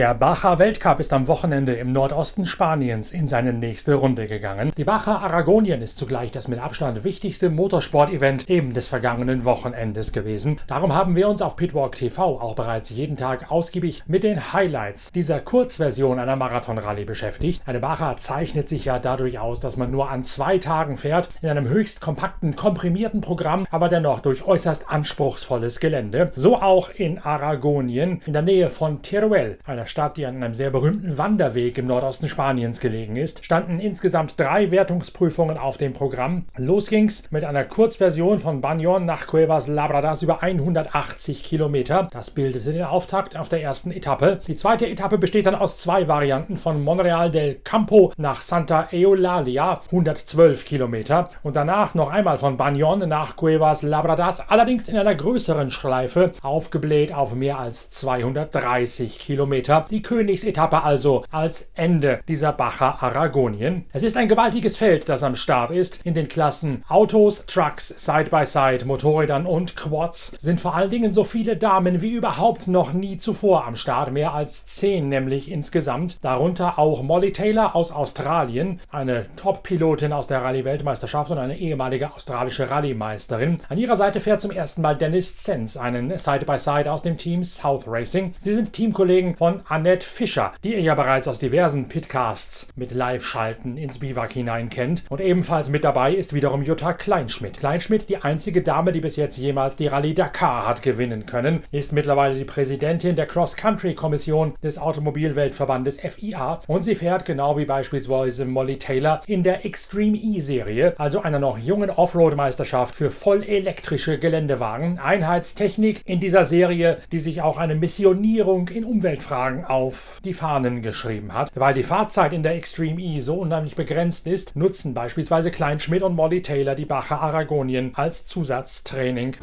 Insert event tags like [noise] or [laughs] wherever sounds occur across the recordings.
Der Baja Weltcup ist am Wochenende im Nordosten Spaniens in seine nächste Runde gegangen. Die Baja Aragonien ist zugleich das mit Abstand wichtigste Motorsport-Event eben des vergangenen Wochenendes gewesen. Darum haben wir uns auf Pitwalk TV auch bereits jeden Tag ausgiebig mit den Highlights dieser Kurzversion einer Marathon-Rallye beschäftigt. Eine Baja zeichnet sich ja dadurch aus, dass man nur an zwei Tagen fährt, in einem höchst kompakten, komprimierten Programm, aber dennoch durch äußerst anspruchsvolles Gelände. So auch in Aragonien in der Nähe von Teruel, einer Stadt, die an einem sehr berühmten Wanderweg im Nordosten Spaniens gelegen ist, standen insgesamt drei Wertungsprüfungen auf dem Programm. Los ging's mit einer Kurzversion von Banyon nach Cuevas Labradas über 180 Kilometer. Das bildete den Auftakt auf der ersten Etappe. Die zweite Etappe besteht dann aus zwei Varianten von Monreal del Campo nach Santa Eulalia, 112 Kilometer, und danach noch einmal von Banyon nach Cuevas Labradas, allerdings in einer größeren Schleife, aufgebläht auf mehr als 230 Kilometer. Die Königsetappe also als Ende dieser Baja Aragonien. Es ist ein gewaltiges Feld, das am Start ist. In den Klassen Autos, Trucks, Side-by-Side, Motorrädern und Quads sind vor allen Dingen so viele Damen wie überhaupt noch nie zuvor am Start. Mehr als zehn nämlich insgesamt. Darunter auch Molly Taylor aus Australien, eine Top-Pilotin aus der Rallye-Weltmeisterschaft und eine ehemalige australische Rallye-Meisterin. An ihrer Seite fährt zum ersten Mal Dennis Zenz, einen Side-by-Side -Side aus dem Team South Racing. Sie sind Teamkollegen von Annette Fischer, die ihr ja bereits aus diversen Pitcasts mit Live-Schalten ins Biwak hinein kennt. Und ebenfalls mit dabei ist wiederum Jutta Kleinschmidt. Kleinschmidt, die einzige Dame, die bis jetzt jemals die Rallye Dakar hat gewinnen können, ist mittlerweile die Präsidentin der Cross-Country-Kommission des Automobilweltverbandes FIA und sie fährt genau wie beispielsweise Molly Taylor in der Extreme E-Serie, also einer noch jungen Offroad-Meisterschaft für vollelektrische Geländewagen. Einheitstechnik in dieser Serie, die sich auch eine Missionierung in Umweltfragen auf die Fahnen geschrieben hat. Weil die Fahrzeit in der Extreme E so unheimlich begrenzt ist, nutzen beispielsweise Kleinschmidt und Molly Taylor die Bache Aragonien als Zusatztraining.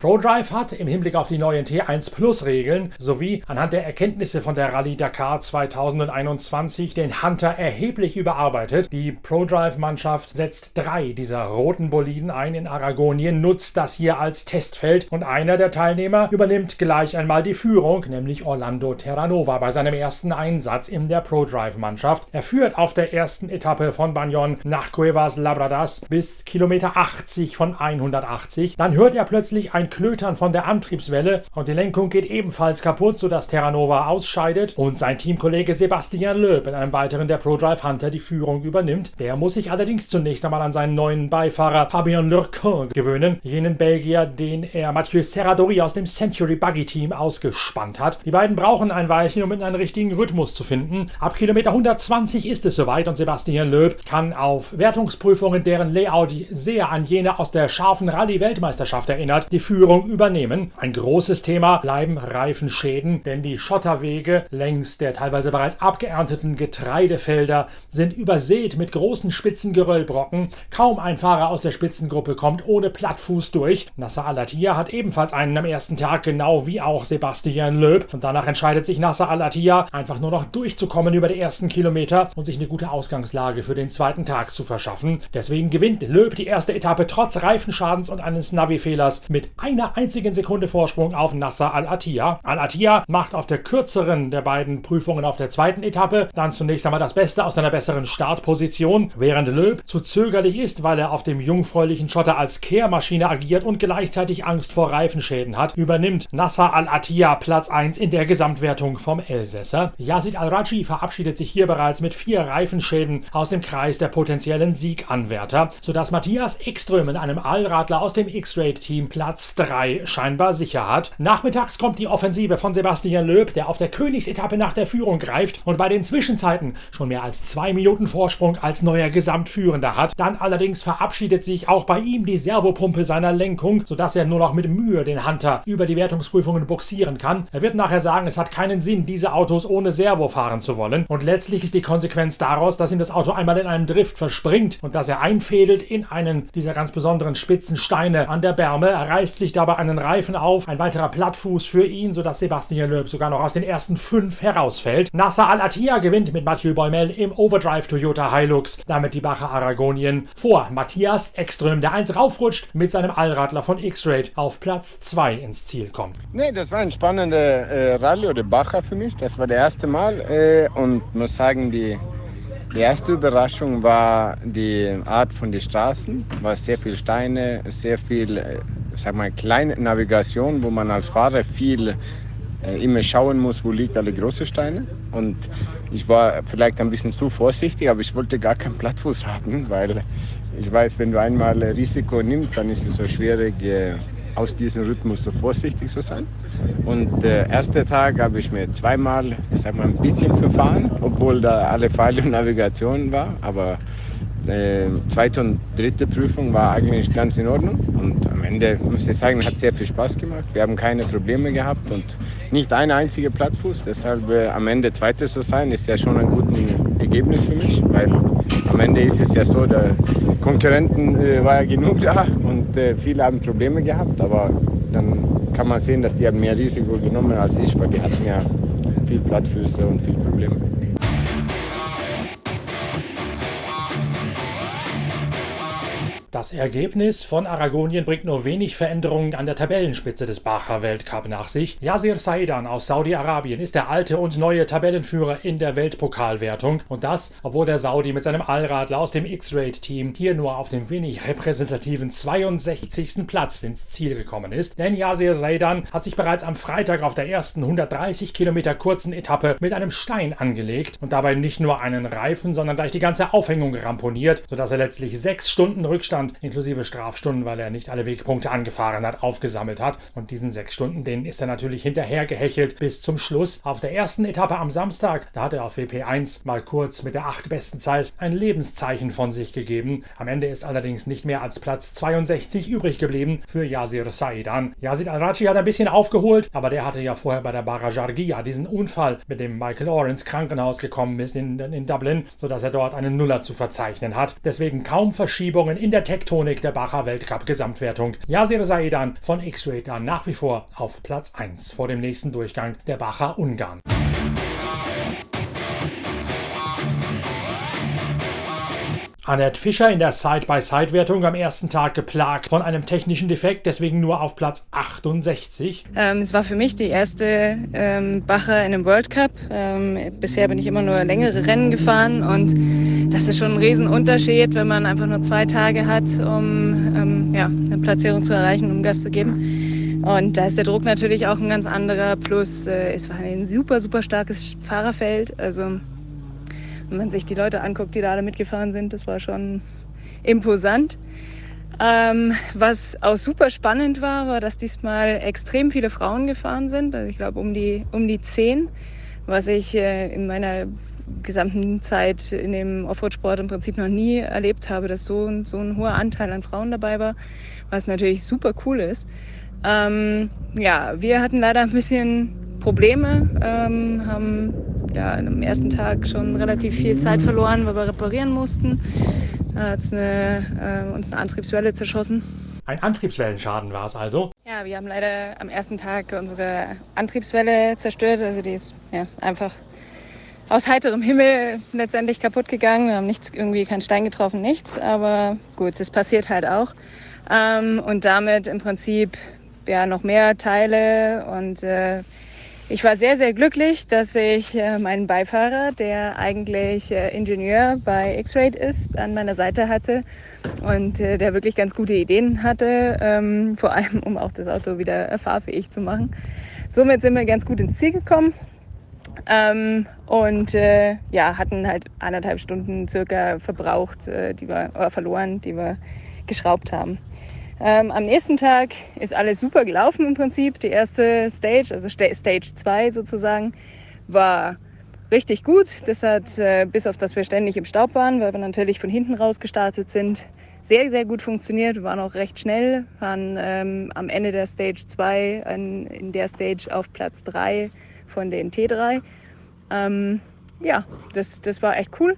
ProDrive hat im Hinblick auf die neuen T1 Plus Regeln sowie anhand der Erkenntnisse von der Rallye Dakar 2021 den Hunter erheblich überarbeitet. Die ProDrive-Mannschaft setzt drei dieser roten Boliden ein in Aragonien, nutzt das hier als Testfeld und einer der Teilnehmer übernimmt gleich einmal die Führung, nämlich Orlando Terranova bei seinem ersten Einsatz in der ProDrive-Mannschaft. Er führt auf der ersten Etappe von Banyon nach Cuevas Labradas bis Kilometer 80 von 180. Dann hört er plötzlich ein Klötern von der Antriebswelle und die Lenkung geht ebenfalls kaputt, sodass Terranova ausscheidet und sein Teamkollege Sebastian Loeb in einem weiteren der ProDrive Hunter die Führung übernimmt. Der muss sich allerdings zunächst einmal an seinen neuen Beifahrer Fabien Lurquin gewöhnen, jenen Belgier, den er Mathieu Serradori aus dem Century Buggy Team ausgespannt hat. Die beiden brauchen ein Weilchen, um in einen richtigen Rhythmus zu finden. Ab Kilometer 120 ist es soweit und Sebastian Loeb kann auf Wertungsprüfungen, deren Layout sehr an jene aus der scharfen Rallye-Weltmeisterschaft erinnert, die Führung Führung übernehmen. Ein großes Thema bleiben Reifenschäden, denn die Schotterwege längs der teilweise bereits abgeernteten Getreidefelder sind übersät mit großen spitzen Geröllbrocken. Kaum ein Fahrer aus der Spitzengruppe kommt ohne Plattfuß durch. Nasser Al-Attiyah hat ebenfalls einen am ersten Tag, genau wie auch Sebastian Loeb. Und danach entscheidet sich Nasser Al-Attiyah einfach nur noch durchzukommen über die ersten Kilometer und sich eine gute Ausgangslage für den zweiten Tag zu verschaffen. Deswegen gewinnt Loeb die erste Etappe trotz Reifenschadens und eines Navi-Fehlers mit einer einzigen Sekunde Vorsprung auf Nasser Al-Attiyah. Al-Attiyah macht auf der kürzeren der beiden Prüfungen auf der zweiten Etappe dann zunächst einmal das Beste aus seiner besseren Startposition, während Löb zu zögerlich ist, weil er auf dem jungfräulichen Schotter als Kehrmaschine agiert und gleichzeitig Angst vor Reifenschäden hat, übernimmt Nasser Al-Attiyah Platz 1 in der Gesamtwertung vom Elsässer. Yazid Al-Raji verabschiedet sich hier bereits mit vier Reifenschäden aus dem Kreis der potenziellen Sieganwärter, sodass Matthias Ekström in einem Allradler aus dem X-Raid-Team Platz 3 scheinbar sicher hat. Nachmittags kommt die Offensive von Sebastian Löb, der auf der Königsetappe nach der Führung greift und bei den Zwischenzeiten schon mehr als zwei Minuten Vorsprung als neuer Gesamtführender hat. Dann allerdings verabschiedet sich auch bei ihm die Servopumpe seiner Lenkung, sodass er nur noch mit Mühe den Hunter über die Wertungsprüfungen boxieren kann. Er wird nachher sagen, es hat keinen Sinn, diese Autos ohne Servo fahren zu wollen. Und letztlich ist die Konsequenz daraus, dass ihm das Auto einmal in einem Drift verspringt und dass er einfädelt in einen dieser ganz besonderen spitzen Steine an der Berme. Er reißt sich sich dabei einen Reifen auf, ein weiterer Plattfuß für ihn, sodass Sebastian Loeb sogar noch aus den ersten fünf herausfällt. Nasser Al-Attiyah gewinnt mit Mathieu Boimel im Overdrive Toyota Hilux, damit die Bacher Aragonien vor Matthias Ekström, der eins raufrutscht, mit seinem Allradler von X-Rate auf Platz 2 ins Ziel kommt. Nee, das war ein spannender äh, Rallye oder Bacher für mich. Das war das erste Mal äh, und muss sagen, die die erste Überraschung war die Art von den Straßen. War sehr viel Steine, sehr viel, äh, sag mal, kleine Navigation, wo man als Fahrer viel äh, immer schauen muss, wo liegt alle großen Steine. Und ich war vielleicht ein bisschen zu vorsichtig, aber ich wollte gar keinen Plattfuß [laughs] haben, weil ich weiß, wenn du einmal Risiko nimmst, dann ist es so schwierig, äh, aus diesem Rhythmus so vorsichtig zu sein. Und der erste Tag habe ich mir zweimal, ich sag mal, ein bisschen verfahren, obwohl da alle Pfeile und Navigation war. Aber äh, zweite und dritte Prüfung war eigentlich ganz in Ordnung. Und am Ende muss ich sagen, hat sehr viel Spaß gemacht. Wir haben keine Probleme gehabt und nicht ein einziger Plattfuß. Deshalb äh, am Ende Zweiter zu sein, ist ja schon ein gutes Ergebnis für mich, weil am Ende ist es ja so, der Konkurrenten äh, war ja genug da und äh, viele haben Probleme gehabt, aber dann kann man sehen, dass die haben mehr Risiko genommen als ich, weil die hatten ja viel Plattfüße und viel Probleme. Das Ergebnis von Aragonien bringt nur wenig Veränderungen an der Tabellenspitze des Bacher Weltcup nach sich. Yasir Saidan aus Saudi-Arabien ist der alte und neue Tabellenführer in der Weltpokalwertung und das, obwohl der Saudi mit seinem Allradler aus dem X-Rate-Team hier nur auf dem wenig repräsentativen 62. Platz ins Ziel gekommen ist. Denn Yasir Saidan hat sich bereits am Freitag auf der ersten 130 Kilometer kurzen Etappe mit einem Stein angelegt und dabei nicht nur einen Reifen, sondern gleich die ganze Aufhängung ramponiert, sodass er letztlich sechs Stunden Rückstand Rückstand inklusive Strafstunden, weil er nicht alle Wegpunkte angefahren hat, aufgesammelt hat. Und diesen sechs Stunden, denen ist er natürlich hinterher gehechelt bis zum Schluss. Auf der ersten Etappe am Samstag, da hat er auf WP1 mal kurz mit der acht besten Zeit ein Lebenszeichen von sich gegeben. Am Ende ist allerdings nicht mehr als Platz 62 übrig geblieben für Yasir Saidan. Yazid Al-Raji hat ein bisschen aufgeholt, aber der hatte ja vorher bei der Barajargia diesen Unfall, mit dem Michael Orr ins Krankenhaus gekommen ist in, in Dublin, sodass er dort einen Nuller zu verzeichnen hat. Deswegen kaum Verschiebungen in der Tektonik der Bacher Weltcup-Gesamtwertung. Yasir Saidan von X-Ray dann nach wie vor auf Platz 1 vor dem nächsten Durchgang der Bacher Ungarn. Annette Fischer in der Side-by-Side-Wertung am ersten Tag geplagt von einem technischen Defekt, deswegen nur auf Platz 68. Ähm, es war für mich die erste ähm, Bacher in einem World Cup. Ähm, bisher bin ich immer nur längere Rennen gefahren und das ist schon ein Riesenunterschied, wenn man einfach nur zwei Tage hat, um ähm, ja, eine Platzierung zu erreichen, um Gas zu geben. Und da ist der Druck natürlich auch ein ganz anderer. Plus äh, es war ein super, super starkes Fahrerfeld. Also wenn man sich die Leute anguckt, die da alle mitgefahren sind, das war schon imposant. Ähm, was auch super spannend war, war, dass diesmal extrem viele Frauen gefahren sind. Also ich glaube um die, um die zehn, was ich äh, in meiner gesamten Zeit in dem Offroad-Sport im Prinzip noch nie erlebt habe, dass so, so ein hoher Anteil an Frauen dabei war, was natürlich super cool ist. Ähm, ja, wir hatten leider ein bisschen Probleme, ähm, haben ja, am ersten Tag schon relativ viel Zeit verloren, weil wir reparieren mussten. Da hat äh, uns eine Antriebswelle zerschossen. Ein Antriebswellenschaden war es also? Ja, wir haben leider am ersten Tag unsere Antriebswelle zerstört. Also die ist ja, einfach aus heiterem Himmel letztendlich kaputt gegangen. Wir haben nichts, irgendwie keinen Stein getroffen, nichts. Aber gut, das passiert halt auch. Ähm, und damit im Prinzip ja noch mehr Teile und äh, ich war sehr, sehr glücklich, dass ich äh, meinen Beifahrer, der eigentlich äh, Ingenieur bei X-Rate ist, an meiner Seite hatte und äh, der wirklich ganz gute Ideen hatte, ähm, vor allem um auch das Auto wieder fahrfähig zu machen. Somit sind wir ganz gut ins Ziel gekommen ähm, und ja, hatten halt anderthalb Stunden circa verbraucht, die wir, oder verloren, die wir geschraubt haben. Ähm, am nächsten Tag ist alles super gelaufen im Prinzip. Die erste Stage, also Stage 2 sozusagen, war richtig gut. Das hat, äh, bis auf das wir ständig im Staub waren, weil wir natürlich von hinten raus gestartet sind, sehr, sehr gut funktioniert. Wir waren auch recht schnell, waren ähm, am Ende der Stage 2 in, in der Stage auf Platz 3 von den T3. Ähm, ja, das, das war echt cool.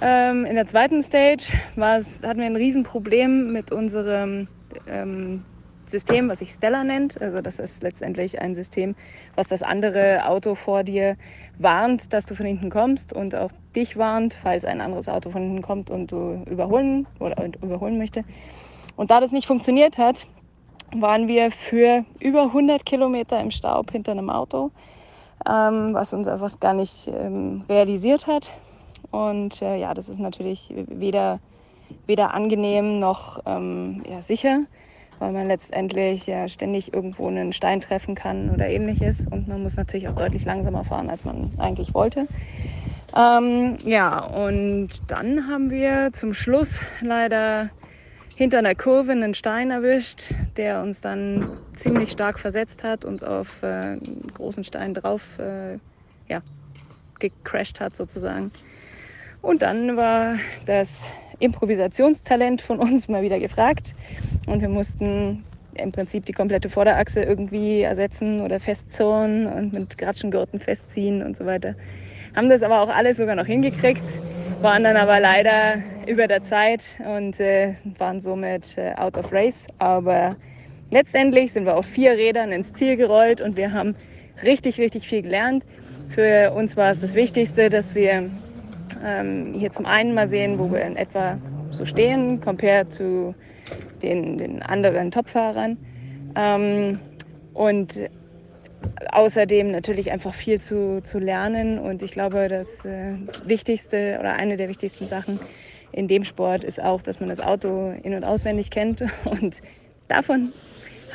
Ähm, in der zweiten Stage hatten wir ein Riesenproblem mit unserem ähm, System, was sich Stella nennt. Also das ist letztendlich ein System, was das andere Auto vor dir warnt, dass du von hinten kommst und auch dich warnt, falls ein anderes Auto von hinten kommt und du überholen oder überholen möchte. Und da das nicht funktioniert hat, waren wir für über 100 Kilometer im Staub hinter einem Auto, ähm, was uns einfach gar nicht ähm, realisiert hat. Und äh, ja, das ist natürlich weder, weder angenehm noch ähm, ja, sicher, weil man letztendlich ja ständig irgendwo einen Stein treffen kann oder ähnliches. Und man muss natürlich auch deutlich langsamer fahren, als man eigentlich wollte. Ähm, ja, und dann haben wir zum Schluss leider hinter einer Kurve einen Stein erwischt, der uns dann ziemlich stark versetzt hat und auf äh, einen großen Stein drauf äh, ja, gecrashed hat sozusagen. Und dann war das Improvisationstalent von uns mal wieder gefragt und wir mussten im Prinzip die komplette Vorderachse irgendwie ersetzen oder festzurren und mit Gratschengurten festziehen und so weiter. Haben das aber auch alles sogar noch hingekriegt waren dann aber leider über der Zeit und äh, waren somit äh, out of race. Aber letztendlich sind wir auf vier Rädern ins Ziel gerollt und wir haben richtig, richtig viel gelernt. Für uns war es das Wichtigste, dass wir ähm, hier zum einen mal sehen, wo wir in etwa so stehen, compared zu den, den anderen Topfahrern. Ähm, und außerdem natürlich einfach viel zu, zu lernen. Und ich glaube, das äh, Wichtigste oder eine der wichtigsten Sachen in dem Sport ist auch, dass man das Auto in- und auswendig kennt. [laughs] Und davon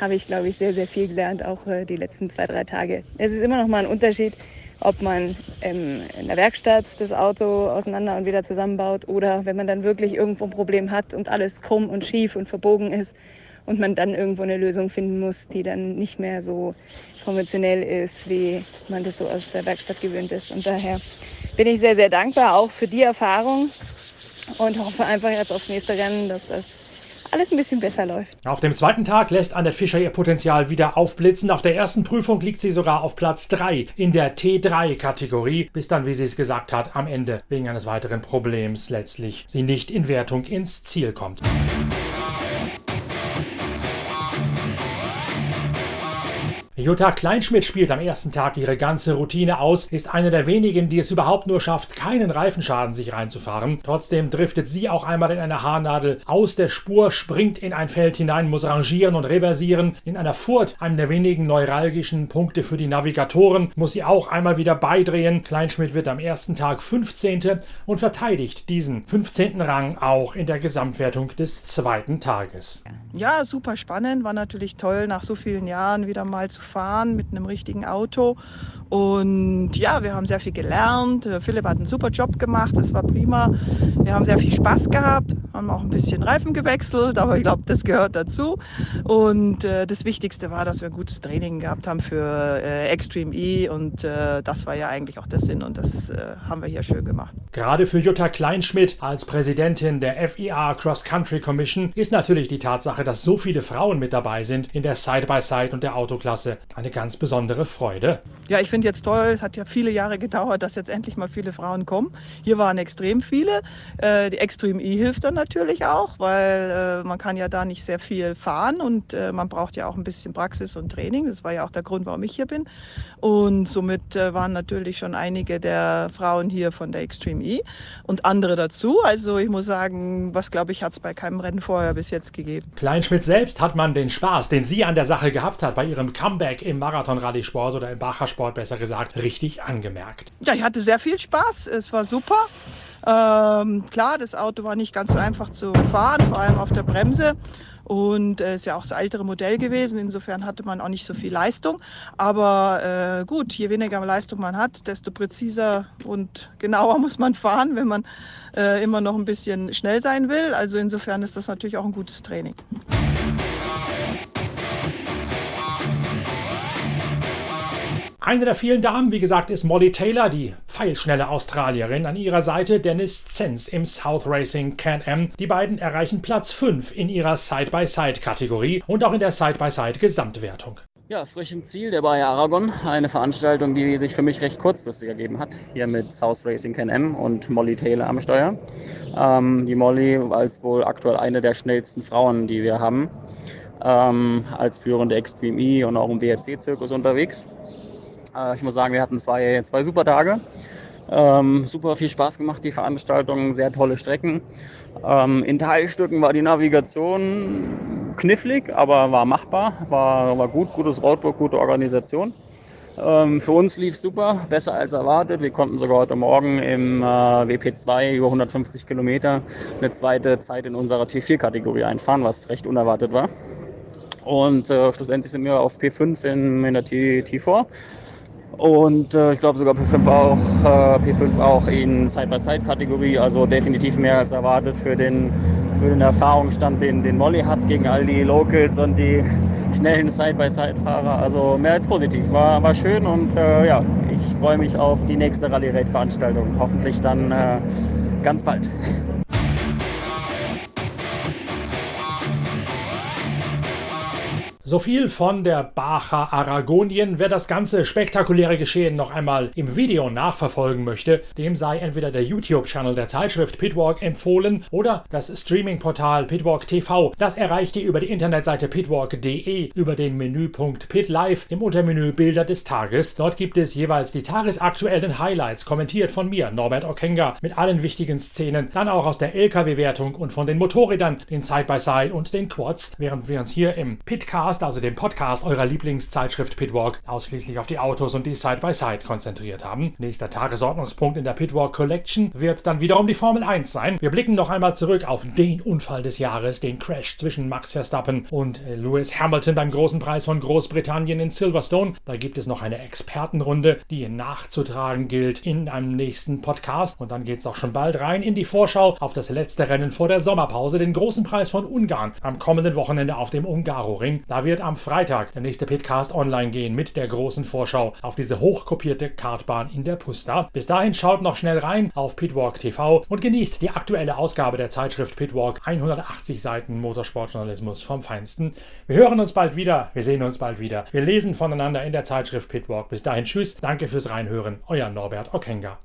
habe ich, glaube ich, sehr, sehr viel gelernt, auch äh, die letzten zwei, drei Tage. Es ist immer noch mal ein Unterschied, ob man ähm, in der Werkstatt das Auto auseinander und wieder zusammenbaut oder wenn man dann wirklich irgendwo ein Problem hat und alles krumm und schief und verbogen ist und man dann irgendwo eine Lösung finden muss, die dann nicht mehr so konventionell ist, wie man das so aus der Werkstatt gewöhnt ist. Und daher bin ich sehr, sehr dankbar auch für die Erfahrung und hoffe einfach jetzt aufs nächste Rennen, dass das alles ein bisschen besser läuft. Auf dem zweiten Tag lässt Annette Fischer ihr Potenzial wieder aufblitzen. Auf der ersten Prüfung liegt sie sogar auf Platz 3 in der T3-Kategorie, bis dann, wie sie es gesagt hat, am Ende wegen eines weiteren Problems letztlich sie nicht in Wertung ins Ziel kommt. Jutta Kleinschmidt spielt am ersten Tag ihre ganze Routine aus, ist eine der wenigen, die es überhaupt nur schafft, keinen Reifenschaden sich reinzufahren. Trotzdem driftet sie auch einmal in eine Haarnadel aus der Spur, springt in ein Feld hinein, muss rangieren und reversieren. In einer Furt, einem der wenigen neuralgischen Punkte für die Navigatoren, muss sie auch einmal wieder beidrehen. Kleinschmidt wird am ersten Tag 15. und verteidigt diesen 15. Rang auch in der Gesamtwertung des zweiten Tages. Ja, super spannend, war natürlich toll, nach so vielen Jahren wieder mal zu fahren mit einem richtigen Auto. Und ja, wir haben sehr viel gelernt. Philipp hat einen super Job gemacht, das war prima. Wir haben sehr viel Spaß gehabt, haben auch ein bisschen Reifen gewechselt, aber ich glaube, das gehört dazu. Und äh, das Wichtigste war, dass wir ein gutes Training gehabt haben für äh, Extreme E und äh, das war ja eigentlich auch der Sinn und das äh, haben wir hier schön gemacht. Gerade für Jutta Kleinschmidt als Präsidentin der FIA Cross Country Commission ist natürlich die Tatsache, dass so viele Frauen mit dabei sind in der Side-by-Side -Side und der Autoklasse eine ganz besondere Freude. Ja, ich finde jetzt toll, es hat ja viele Jahre gedauert, dass jetzt endlich mal viele Frauen kommen. Hier waren extrem viele. Äh, die Extreme E hilft dann natürlich auch, weil äh, man kann ja da nicht sehr viel fahren und äh, man braucht ja auch ein bisschen Praxis und Training. Das war ja auch der Grund, warum ich hier bin. Und somit äh, waren natürlich schon einige der Frauen hier von der Extreme E und andere dazu. Also ich muss sagen, was glaube ich, hat es bei keinem Rennen vorher bis jetzt gegeben. Kleinschmidt selbst hat man den Spaß, den sie an der Sache gehabt hat, bei ihrem Comeback im Marathon-Rallye-Sport oder im Bacher-Sport besser gesagt, richtig angemerkt. Ja, ich hatte sehr viel Spaß. Es war super. Ähm, klar, das Auto war nicht ganz so einfach zu fahren, vor allem auf der Bremse. Und es äh, ist ja auch das ältere Modell gewesen. Insofern hatte man auch nicht so viel Leistung. Aber äh, gut, je weniger Leistung man hat, desto präziser und genauer [laughs] muss man fahren, wenn man äh, immer noch ein bisschen schnell sein will. Also insofern ist das natürlich auch ein gutes Training. Eine der vielen Damen, wie gesagt, ist Molly Taylor, die pfeilschnelle Australierin. An ihrer Seite Dennis Zenz im South Racing Can-Am. Die beiden erreichen Platz 5 in ihrer Side-by-Side-Kategorie und auch in der Side-by-Side-Gesamtwertung. Ja, frisch im Ziel der Bayer Aragon. Eine Veranstaltung, die sich für mich recht kurzfristig ergeben hat. Hier mit South Racing Can-Am und Molly Taylor am Steuer. Ähm, die Molly als wohl aktuell eine der schnellsten Frauen, die wir haben. ähm, als führende Extreme E und auch im WRC-Zirkus unterwegs. Äh, ich muss sagen, wir hatten zwei, zwei super Tage. Ähm, super viel Spaß gemacht, die Veranstaltung, sehr tolle Strecken. Ähm, in Teilstücken war die Navigation knifflig, aber war machbar, war, war gut, gutes Roadbook, gute Organisation. Ähm, für uns lief super, besser als erwartet. Wir konnten sogar heute Morgen im äh, WP2 über 150 Kilometer eine zweite Zeit in unserer T4-Kategorie einfahren, was recht unerwartet war. Und äh, schlussendlich sind wir auf P5 in, in der T, T4 und äh, ich glaube sogar P5 auch, äh, P5 auch in Side-by-Side-Kategorie, also definitiv mehr als erwartet für den, für den Erfahrungsstand, den, den Molly hat gegen all die Locals und die schnellen Side-by-Side-Fahrer. Also mehr als positiv. War, war schön und äh, ja, ich freue mich auf die nächste Rallye-Raid-Veranstaltung. Hoffentlich dann äh, ganz bald. So viel von der Baja Aragonien. Wer das ganze spektakuläre Geschehen noch einmal im Video nachverfolgen möchte, dem sei entweder der YouTube-Channel der Zeitschrift Pitwalk empfohlen oder das Streaming-Portal Pitwalk TV. Das erreicht ihr über die Internetseite pitwalk.de über den Menüpunkt Pit Live im Untermenü Bilder des Tages. Dort gibt es jeweils die tagesaktuellen Highlights, kommentiert von mir, Norbert Okenga, mit allen wichtigen Szenen, dann auch aus der LKW-Wertung und von den Motorrädern, den Side-by-Side -Side und den Quads, während wir uns hier im Pitcast Podcast, also dem Podcast eurer Lieblingszeitschrift Pitwalk, ausschließlich auf die Autos und die Side-by-Side -Side konzentriert haben. Nächster Tagesordnungspunkt in der Pitwalk Collection wird dann wiederum die Formel 1 sein. Wir blicken noch einmal zurück auf den Unfall des Jahres, den Crash zwischen Max Verstappen und äh, Lewis Hamilton beim großen Preis von Großbritannien in Silverstone. Da gibt es noch eine Expertenrunde, die nachzutragen gilt in einem nächsten Podcast. Und dann geht es auch schon bald rein in die Vorschau auf das letzte Rennen vor der Sommerpause, den großen Preis von Ungarn am kommenden Wochenende auf dem Ungaroring. Da wird am Freitag der nächste Pitcast online gehen mit der großen Vorschau auf diese hochkopierte Kartbahn in der Pusta. Bis dahin schaut noch schnell rein auf Pitwalk TV und genießt die aktuelle Ausgabe der Zeitschrift Pitwalk 180 Seiten Motorsportjournalismus vom Feinsten. Wir hören uns bald wieder, wir sehen uns bald wieder. Wir lesen voneinander in der Zeitschrift Pitwalk. Bis dahin tschüss, danke fürs Reinhören, euer Norbert Okenga.